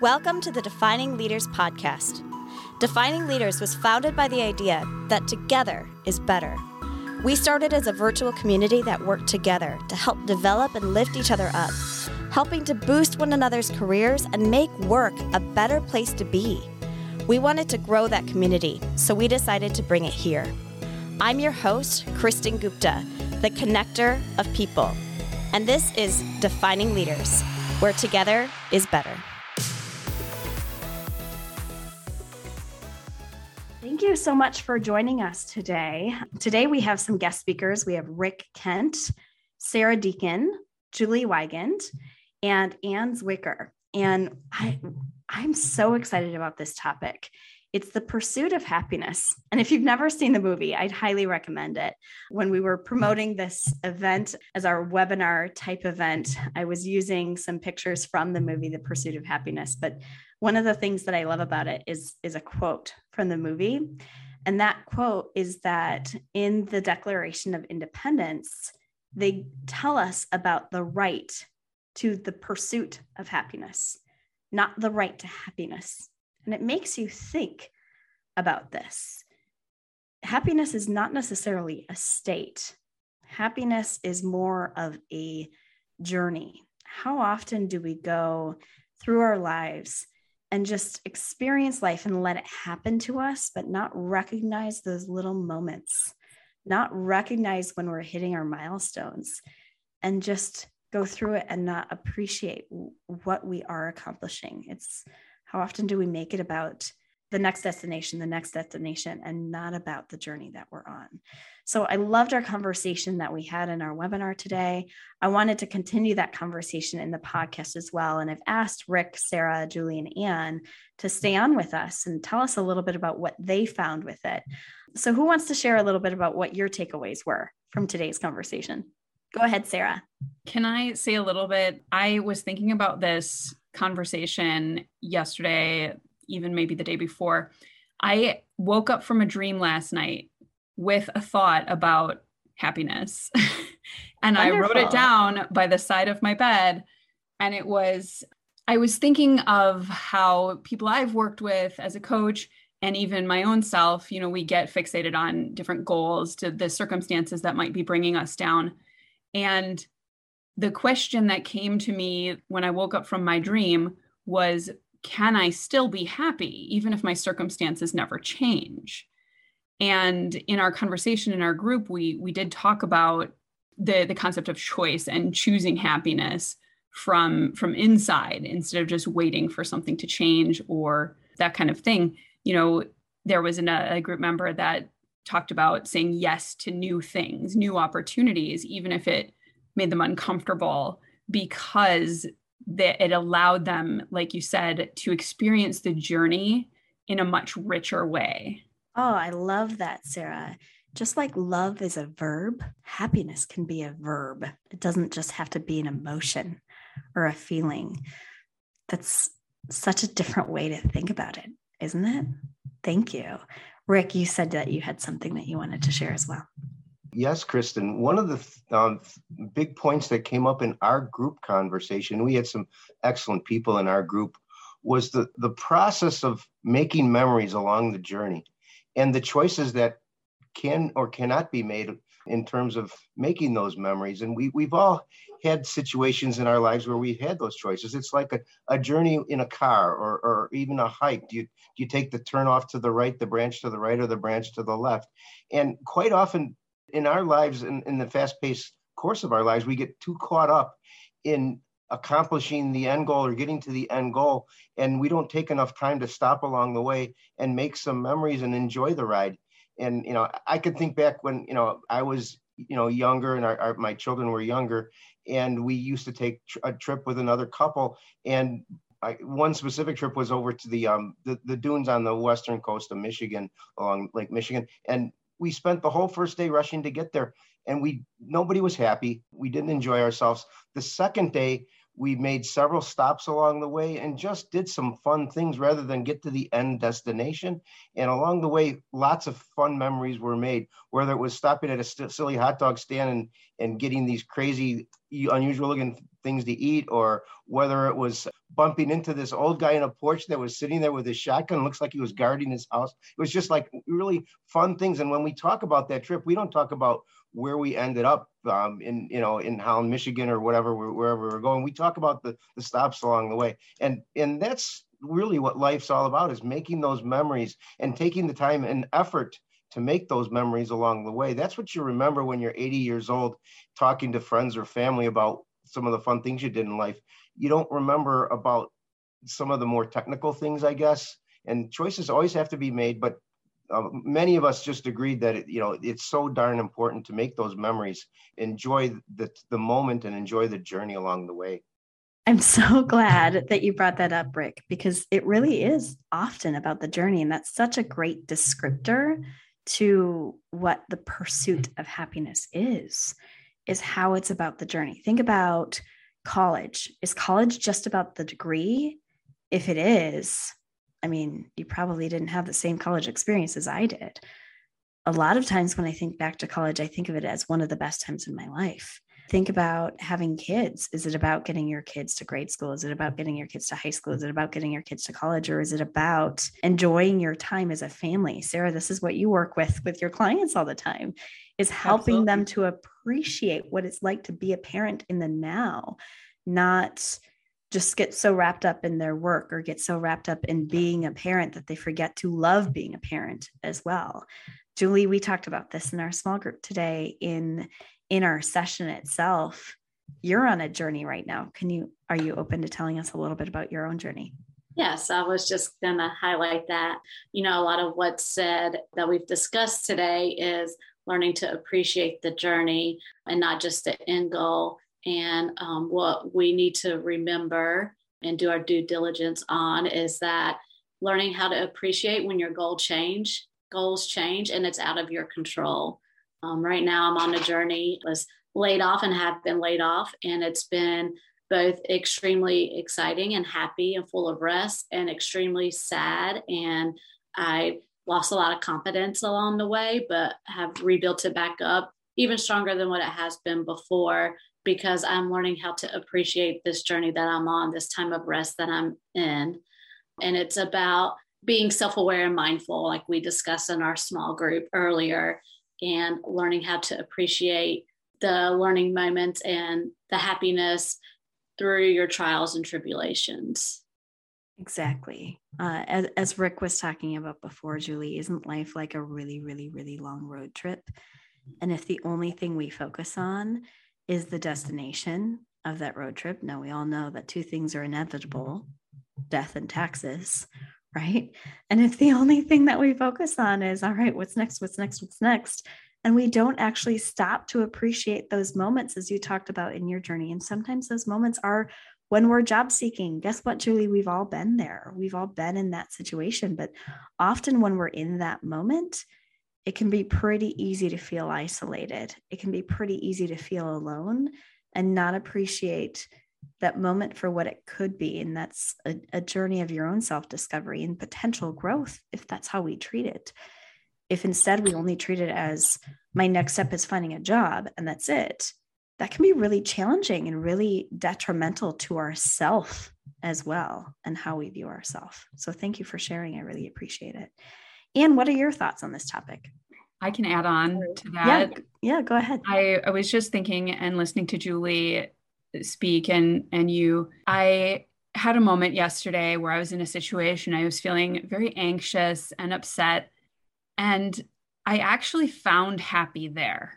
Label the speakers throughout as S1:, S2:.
S1: Welcome to the Defining Leaders podcast. Defining Leaders was founded by the idea that together is better. We started as a virtual community that worked together to help develop and lift each other up, helping to boost one another's careers and make work a better place to be. We wanted to grow that community, so we decided to bring it here. I'm your host, Kristin Gupta, the connector of people. And this is Defining Leaders, where together is better. Thank you so much for joining us today. Today we have some guest speakers. We have Rick Kent, Sarah Deakin, Julie Weigand, and Ann Wicker. And I, I'm so excited about this topic. It's the pursuit of happiness. And if you've never seen the movie, I'd highly recommend it. When we were promoting this event as our webinar type event, I was using some pictures from the movie, The Pursuit of Happiness. But one of the things that I love about it is, is a quote from the movie. And that quote is that in the Declaration of Independence, they tell us about the right to the pursuit of happiness, not the right to happiness. And it makes you think about this. Happiness is not necessarily a state, happiness is more of a journey. How often do we go through our lives and just experience life and let it happen to us, but not recognize those little moments, not recognize when we're hitting our milestones, and just go through it and not appreciate what we are accomplishing. It's how often do we make it about the next destination, the next destination, and not about the journey that we're on. So I loved our conversation that we had in our webinar today. I wanted to continue that conversation in the podcast as well. And I've asked Rick, Sarah, Julie, and Ann to stay on with us and tell us a little bit about what they found with it. So, who wants to share a little bit about what your takeaways were from today's conversation? Go ahead, Sarah.
S2: Can I say a little bit? I was thinking about this conversation yesterday even maybe the day before. I woke up from a dream last night with a thought about happiness. and Wonderful. I wrote it down by the side of my bed. And it was, I was thinking of how people I've worked with as a coach and even my own self, you know, we get fixated on different goals to the circumstances that might be bringing us down. And the question that came to me when I woke up from my dream was can I still be happy even if my circumstances never change? And in our conversation in our group, we we did talk about the the concept of choice and choosing happiness from from inside instead of just waiting for something to change or that kind of thing. You know, there was an, a group member that talked about saying yes to new things, new opportunities, even if it made them uncomfortable because that it allowed them, like you said, to experience the journey in a much richer way.
S1: Oh, I love that, Sarah. Just like love is a verb, happiness can be a verb. It doesn't just have to be an emotion or a feeling. That's such a different way to think about it, isn't it? Thank you. Rick, you said that you had something that you wanted to share as well.
S3: Yes, Kristin. One of the um, big points that came up in our group conversation, we had some excellent people in our group, was the, the process of making memories along the journey and the choices that can or cannot be made in terms of making those memories. And we, we've all had situations in our lives where we've had those choices. It's like a, a journey in a car or, or even a hike. Do you, do you take the turn off to the right, the branch to the right, or the branch to the left? And quite often, in our lives, in, in the fast paced course of our lives, we get too caught up in accomplishing the end goal or getting to the end goal. And we don't take enough time to stop along the way and make some memories and enjoy the ride. And, you know, I could think back when, you know, I was, you know, younger and our, our my children were younger and we used to take a trip with another couple and I, one specific trip was over to the um the, the dunes on the western coast of Michigan along Lake Michigan and we spent the whole first day rushing to get there and we nobody was happy. We didn't enjoy ourselves. The second day we made several stops along the way and just did some fun things rather than get to the end destination. And along the way lots of fun memories were made whether it was stopping at a st- silly hot dog stand in, and getting these crazy, unusual looking things to eat, or whether it was bumping into this old guy in a porch that was sitting there with his shotgun, looks like he was guarding his house. It was just like really fun things. And when we talk about that trip, we don't talk about where we ended up um, in you know in Holland, Michigan, or whatever wherever we're going. We talk about the the stops along the way, and and that's really what life's all about is making those memories and taking the time and effort to make those memories along the way. That's what you remember when you're 80 years old, talking to friends or family about some of the fun things you did in life. You don't remember about some of the more technical things, I guess. And choices always have to be made, but uh, many of us just agreed that it, you know it's so darn important to make those memories, enjoy the the moment, and enjoy the journey along the way.
S1: I'm so glad that you brought that up, Rick, because it really is often about the journey, and that's such a great descriptor to what the pursuit of happiness is is how it's about the journey. Think about college. Is college just about the degree? If it is i mean you probably didn't have the same college experience as i did. A lot of times when i think back to college i think of it as one of the best times in my life think about having kids. Is it about getting your kids to grade school? Is it about getting your kids to high school? Is it about getting your kids to college? Or is it about enjoying your time as a family? Sarah, this is what you work with with your clients all the time is helping Absolutely. them to appreciate what it's like to be a parent in the now, not just get so wrapped up in their work or get so wrapped up in being a parent that they forget to love being a parent as well. Julie, we talked about this in our small group today in in our session itself you're on a journey right now can you are you open to telling us a little bit about your own journey
S4: Yes, I was just going to highlight that. You know, a lot of what's said that we've discussed today is learning to appreciate the journey and not just the end goal. And um, what we need to remember and do our due diligence on is that learning how to appreciate when your goal change, goals change, and it's out of your control. Um, right now, I'm on a journey. Was laid off and have been laid off, and it's been both extremely exciting and happy and full of rest, and extremely sad. And I lost a lot of confidence along the way, but have rebuilt it back up even stronger than what it has been before because I'm learning how to appreciate this journey that I'm on, this time of rest that I'm in. And it's about being self aware and mindful, like we discussed in our small group earlier, and learning how to appreciate the learning moments and the happiness through your trials and tribulations.
S1: Exactly. Uh, as, as Rick was talking about before, Julie, isn't life like a really, really, really long road trip? And if the only thing we focus on is the destination of that road trip, now we all know that two things are inevitable death and taxes, right? And if the only thing that we focus on is, all right, what's next, what's next, what's next, and we don't actually stop to appreciate those moments as you talked about in your journey. And sometimes those moments are when we're job seeking. Guess what, Julie? We've all been there. We've all been in that situation. But often when we're in that moment, it can be pretty easy to feel isolated. It can be pretty easy to feel alone and not appreciate that moment for what it could be. And that's a, a journey of your own self discovery and potential growth if that's how we treat it. If instead we only treat it as my next step is finding a job and that's it, that can be really challenging and really detrimental to ourself as well and how we view ourselves. So thank you for sharing. I really appreciate it. And what are your thoughts on this topic?
S2: I can add on to that.
S1: Yeah, yeah go ahead.
S2: I, I was just thinking and listening to Julie speak and and you. I had a moment yesterday where i was in a situation i was feeling very anxious and upset and i actually found happy there.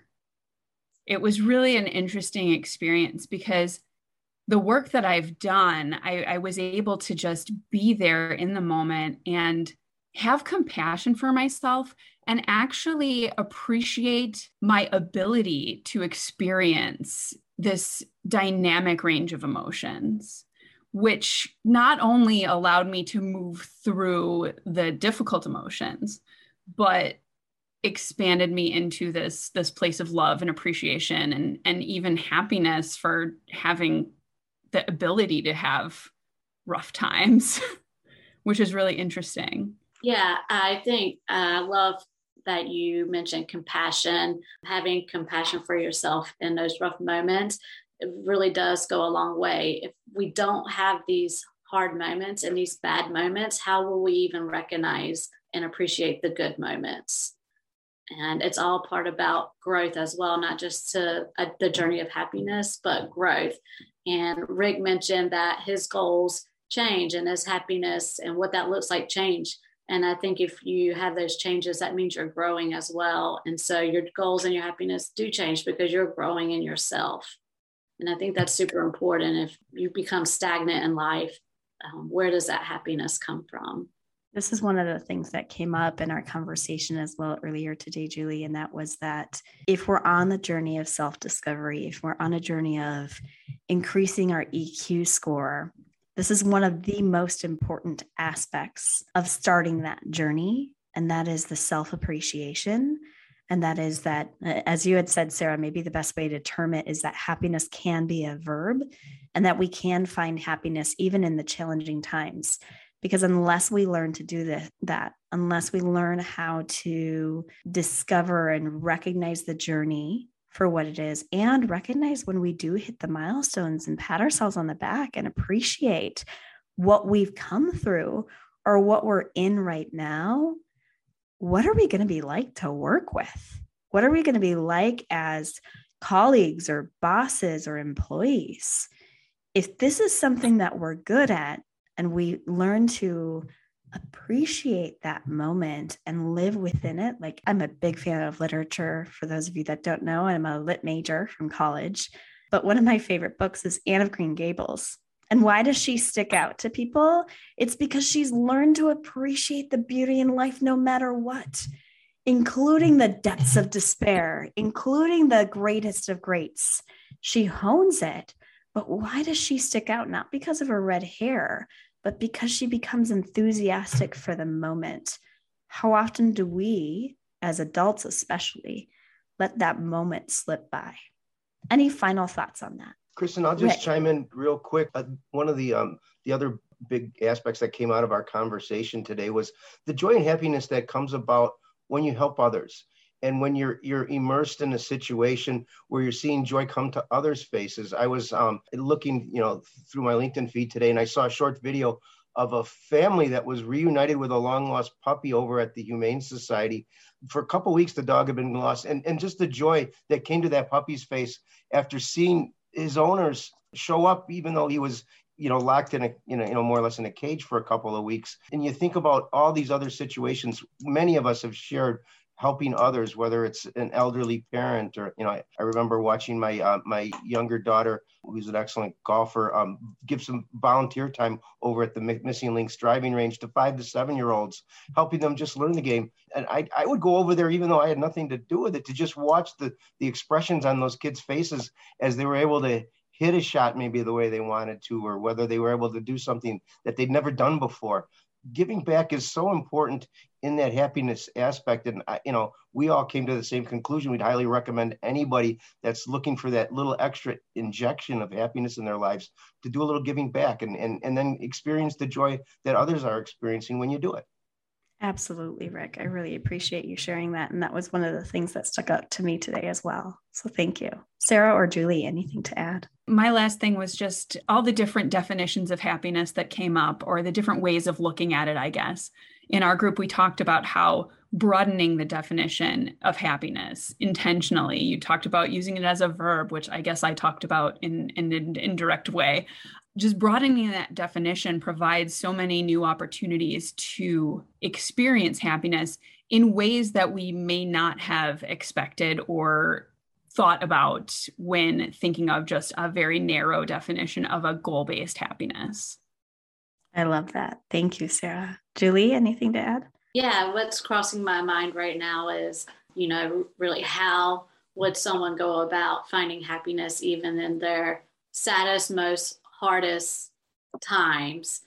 S2: It was really an interesting experience because the work that i've done I, I was able to just be there in the moment and have compassion for myself and actually appreciate my ability to experience this dynamic range of emotions, which not only allowed me to move through the difficult emotions, but expanded me into this this place of love and appreciation and and even happiness for having the ability to have rough times which is really interesting.
S4: Yeah i think i love that you mentioned compassion, having compassion for yourself in those rough moments, it really does go a long way. If we don't have these hard moments and these bad moments, how will we even recognize and appreciate the good moments? And it's all part about growth as well, not just to uh, the journey of happiness, but growth. And Rick mentioned that his goals change and his happiness and what that looks like change. And I think if you have those changes, that means you're growing as well. And so your goals and your happiness do change because you're growing in yourself. And I think that's super important. If you become stagnant in life, um, where does that happiness come from?
S1: This is one of the things that came up in our conversation as well earlier today, Julie, and that was that if we're on the journey of self discovery, if we're on a journey of increasing our EQ score, this is one of the most important aspects of starting that journey, and that is the self appreciation. And that is that, uh, as you had said, Sarah, maybe the best way to term it is that happiness can be a verb and that we can find happiness even in the challenging times because unless we learn to do that unless we learn how to discover and recognize the journey for what it is and recognize when we do hit the milestones and pat ourselves on the back and appreciate what we've come through or what we're in right now what are we going to be like to work with? What are we going to be like as colleagues or bosses or employees? If this is something that we're good at and we learn to appreciate that moment and live within it. Like, I'm a big fan of literature. For those of you that don't know, I'm a lit major from college. But one of my favorite books is Anne of Green Gables. And why does she stick out to people? It's because she's learned to appreciate the beauty in life no matter what, including the depths of despair, including the greatest of greats. She hones it but why does she stick out? Not because of her red hair, but because she becomes enthusiastic for the moment. How often do we, as adults especially, let that moment slip by? Any final thoughts on that?
S3: Kristin, I'll just Rick. chime in real quick. Uh, one of the um, the other big aspects that came out of our conversation today was the joy and happiness that comes about when you help others and when you're you're immersed in a situation where you're seeing joy come to others faces i was um, looking you know through my linkedin feed today and i saw a short video of a family that was reunited with a long lost puppy over at the humane society. For a couple weeks the dog had been lost and, and just the joy that came to that puppy's face after seeing his owners show up even though he was you know locked in a you know you know more or less in a cage for a couple of weeks. And you think about all these other situations many of us have shared helping others, whether it's an elderly parent or, you know, I, I remember watching my uh, my younger daughter, who's an excellent golfer, um, give some volunteer time over at the Missing Links driving range to five to seven year olds, helping them just learn the game. And I, I would go over there, even though I had nothing to do with it, to just watch the the expressions on those kids' faces as they were able to hit a shot maybe the way they wanted to, or whether they were able to do something that they'd never done before giving back is so important in that happiness aspect. And you know we all came to the same conclusion. We'd highly recommend anybody that's looking for that little extra injection of happiness in their lives to do a little giving back and and, and then experience the joy that others are experiencing when you do it
S1: Absolutely, Rick. I really appreciate you sharing that. And that was one of the things that stuck out to me today as well. So thank you. Sarah or Julie, anything to add?
S2: My last thing was just all the different definitions of happiness that came up, or the different ways of looking at it, I guess. In our group, we talked about how broadening the definition of happiness intentionally. You talked about using it as a verb, which I guess I talked about in, in an indirect way just broadening that definition provides so many new opportunities to experience happiness in ways that we may not have expected or thought about when thinking of just a very narrow definition of a goal based happiness.
S1: I love that. Thank you, Sarah. Julie, anything to add?
S4: Yeah, what's crossing my mind right now is, you know, really how would someone go about finding happiness even in their saddest, most hardest times.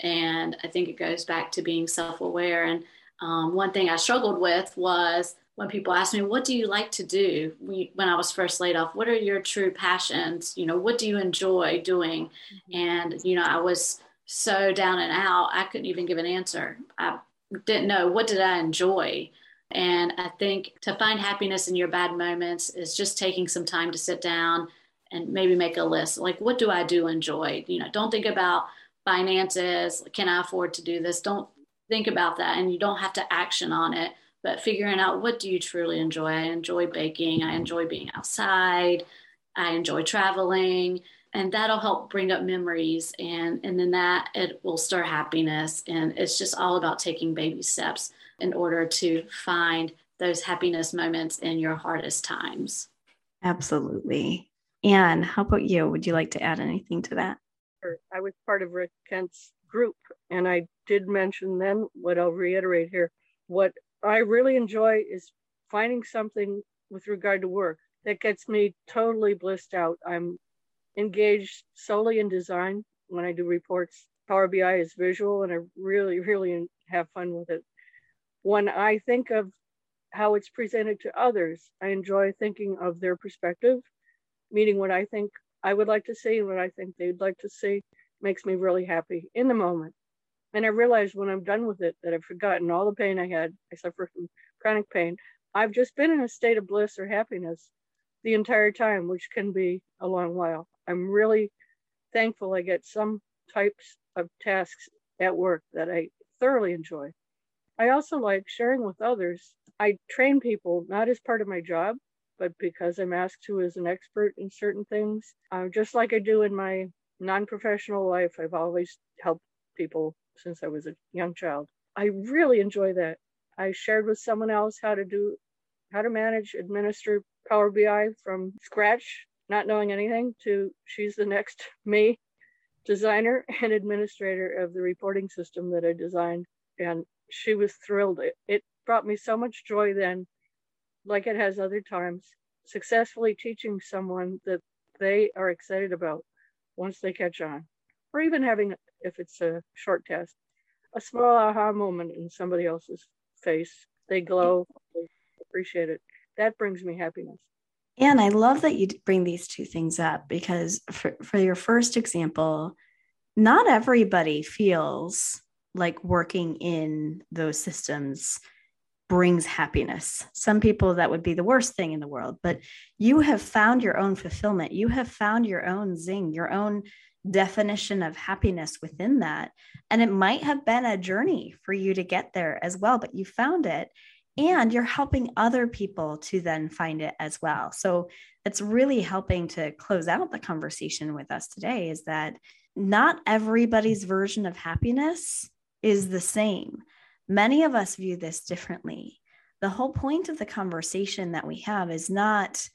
S4: And I think it goes back to being self aware. And um, one thing I struggled with was when people ask me, What do you like to do when I was first laid off? What are your true passions? You know, what do you enjoy doing? Mm-hmm. And, you know, I was so down and out, I couldn't even give an answer. I didn't know what did I enjoy. And I think to find happiness in your bad moments is just taking some time to sit down and maybe make a list. Like, what do I do enjoy? You know, don't think about finances. Can I afford to do this? Don't think about that. And you don't have to action on it, but figuring out what do you truly enjoy? I enjoy baking. I enjoy being outside. I enjoy traveling. And that'll help bring up memories. And, and then that it will stir happiness. And it's just all about taking baby steps in order to find those happiness moments in your hardest times.
S1: Absolutely. Ann, how about you? Would you like to add anything to that?
S5: I was part of Rick Kent's group, and I did mention then what I'll reiterate here. What I really enjoy is finding something with regard to work that gets me totally blissed out. I'm engaged solely in design when I do reports. Power BI is visual, and I really, really have fun with it. When I think of how it's presented to others, I enjoy thinking of their perspective, meaning what I think I would like to see and what I think they'd like to see makes me really happy in the moment. And I realize when I'm done with it that I've forgotten all the pain I had. I suffer from chronic pain. I've just been in a state of bliss or happiness the entire time, which can be a long while. I'm really thankful I get some types of tasks at work that I thoroughly enjoy. I also like sharing with others. I train people not as part of my job, but because I'm asked to as an expert in certain things, uh, just like I do in my non professional life, I've always helped people since I was a young child. I really enjoy that. I shared with someone else how to do, how to manage, administer Power BI from scratch, not knowing anything, to she's the next me, designer and administrator of the reporting system that I designed. And she was thrilled. It, it brought me so much joy then like it has other times, successfully teaching someone that they are excited about once they catch on, or even having, if it's a short test, a small aha moment in somebody else's face. They glow, they appreciate it. That brings me happiness.
S1: And I love that you bring these two things up because for, for your first example, not everybody feels like working in those systems brings happiness. Some people that would be the worst thing in the world, but you have found your own fulfillment. You have found your own zing, your own definition of happiness within that. And it might have been a journey for you to get there as well, but you found it and you're helping other people to then find it as well. So it's really helping to close out the conversation with us today is that not everybody's version of happiness is the same Many of us view this differently. The whole point of the conversation that we have is not,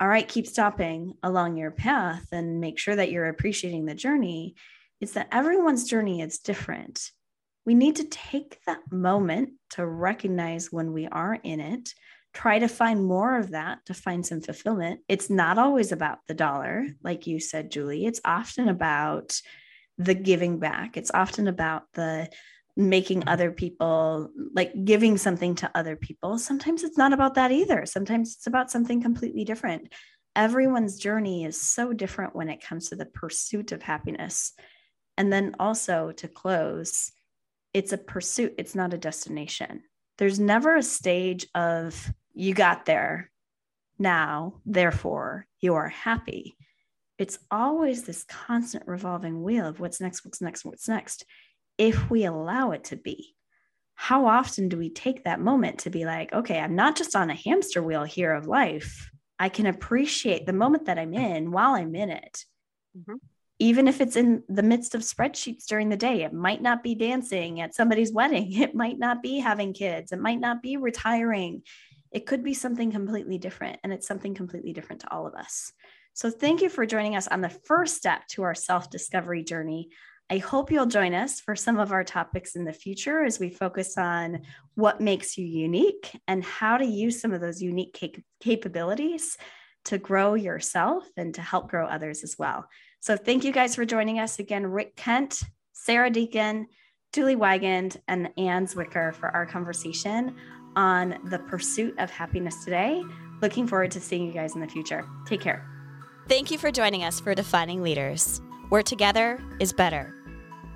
S1: all right, keep stopping along your path and make sure that you're appreciating the journey. It's that everyone's journey is different. We need to take that moment to recognize when we are in it, try to find more of that to find some fulfillment. It's not always about the dollar, like you said, Julie. It's often about the giving back. It's often about the making other people like giving something to other people. Sometimes it's not about that either. Sometimes it's about something completely different. Everyone's journey is so different when it comes to the pursuit of happiness. And then also to close, it's a pursuit, it's not a destination. There's never a stage of you got there now, therefore you are happy. It's always this constant revolving wheel of what's next, what's next, what's next if we allow it to be. How often do we take that moment to be like, okay, I'm not just on a hamster wheel here of life. I can appreciate the moment that I'm in while I'm in it. Mm-hmm. Even if it's in the midst of spreadsheets during the day, it might not be dancing at somebody's wedding. It might not be having kids. It might not be retiring. It could be something completely different. And it's something completely different to all of us. So, thank you for joining us on the first step to our self discovery journey I hope you'll join us for some of our topics in the future as we focus on what makes you unique and how to use some of those unique cap- capabilities to grow yourself and to help grow others as well. So, thank you guys for joining us again, Rick Kent, Sarah Deakin, Julie Weigand, and Ann Wicker for our conversation on the pursuit of happiness today. Looking forward to seeing you guys in the future. Take care.
S6: Thank you for joining us for Defining Leaders, where together is better.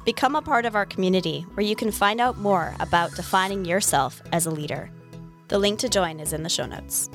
S6: Become a part of our community where you can find out more about defining yourself as a leader.
S1: The link to join is in the show notes.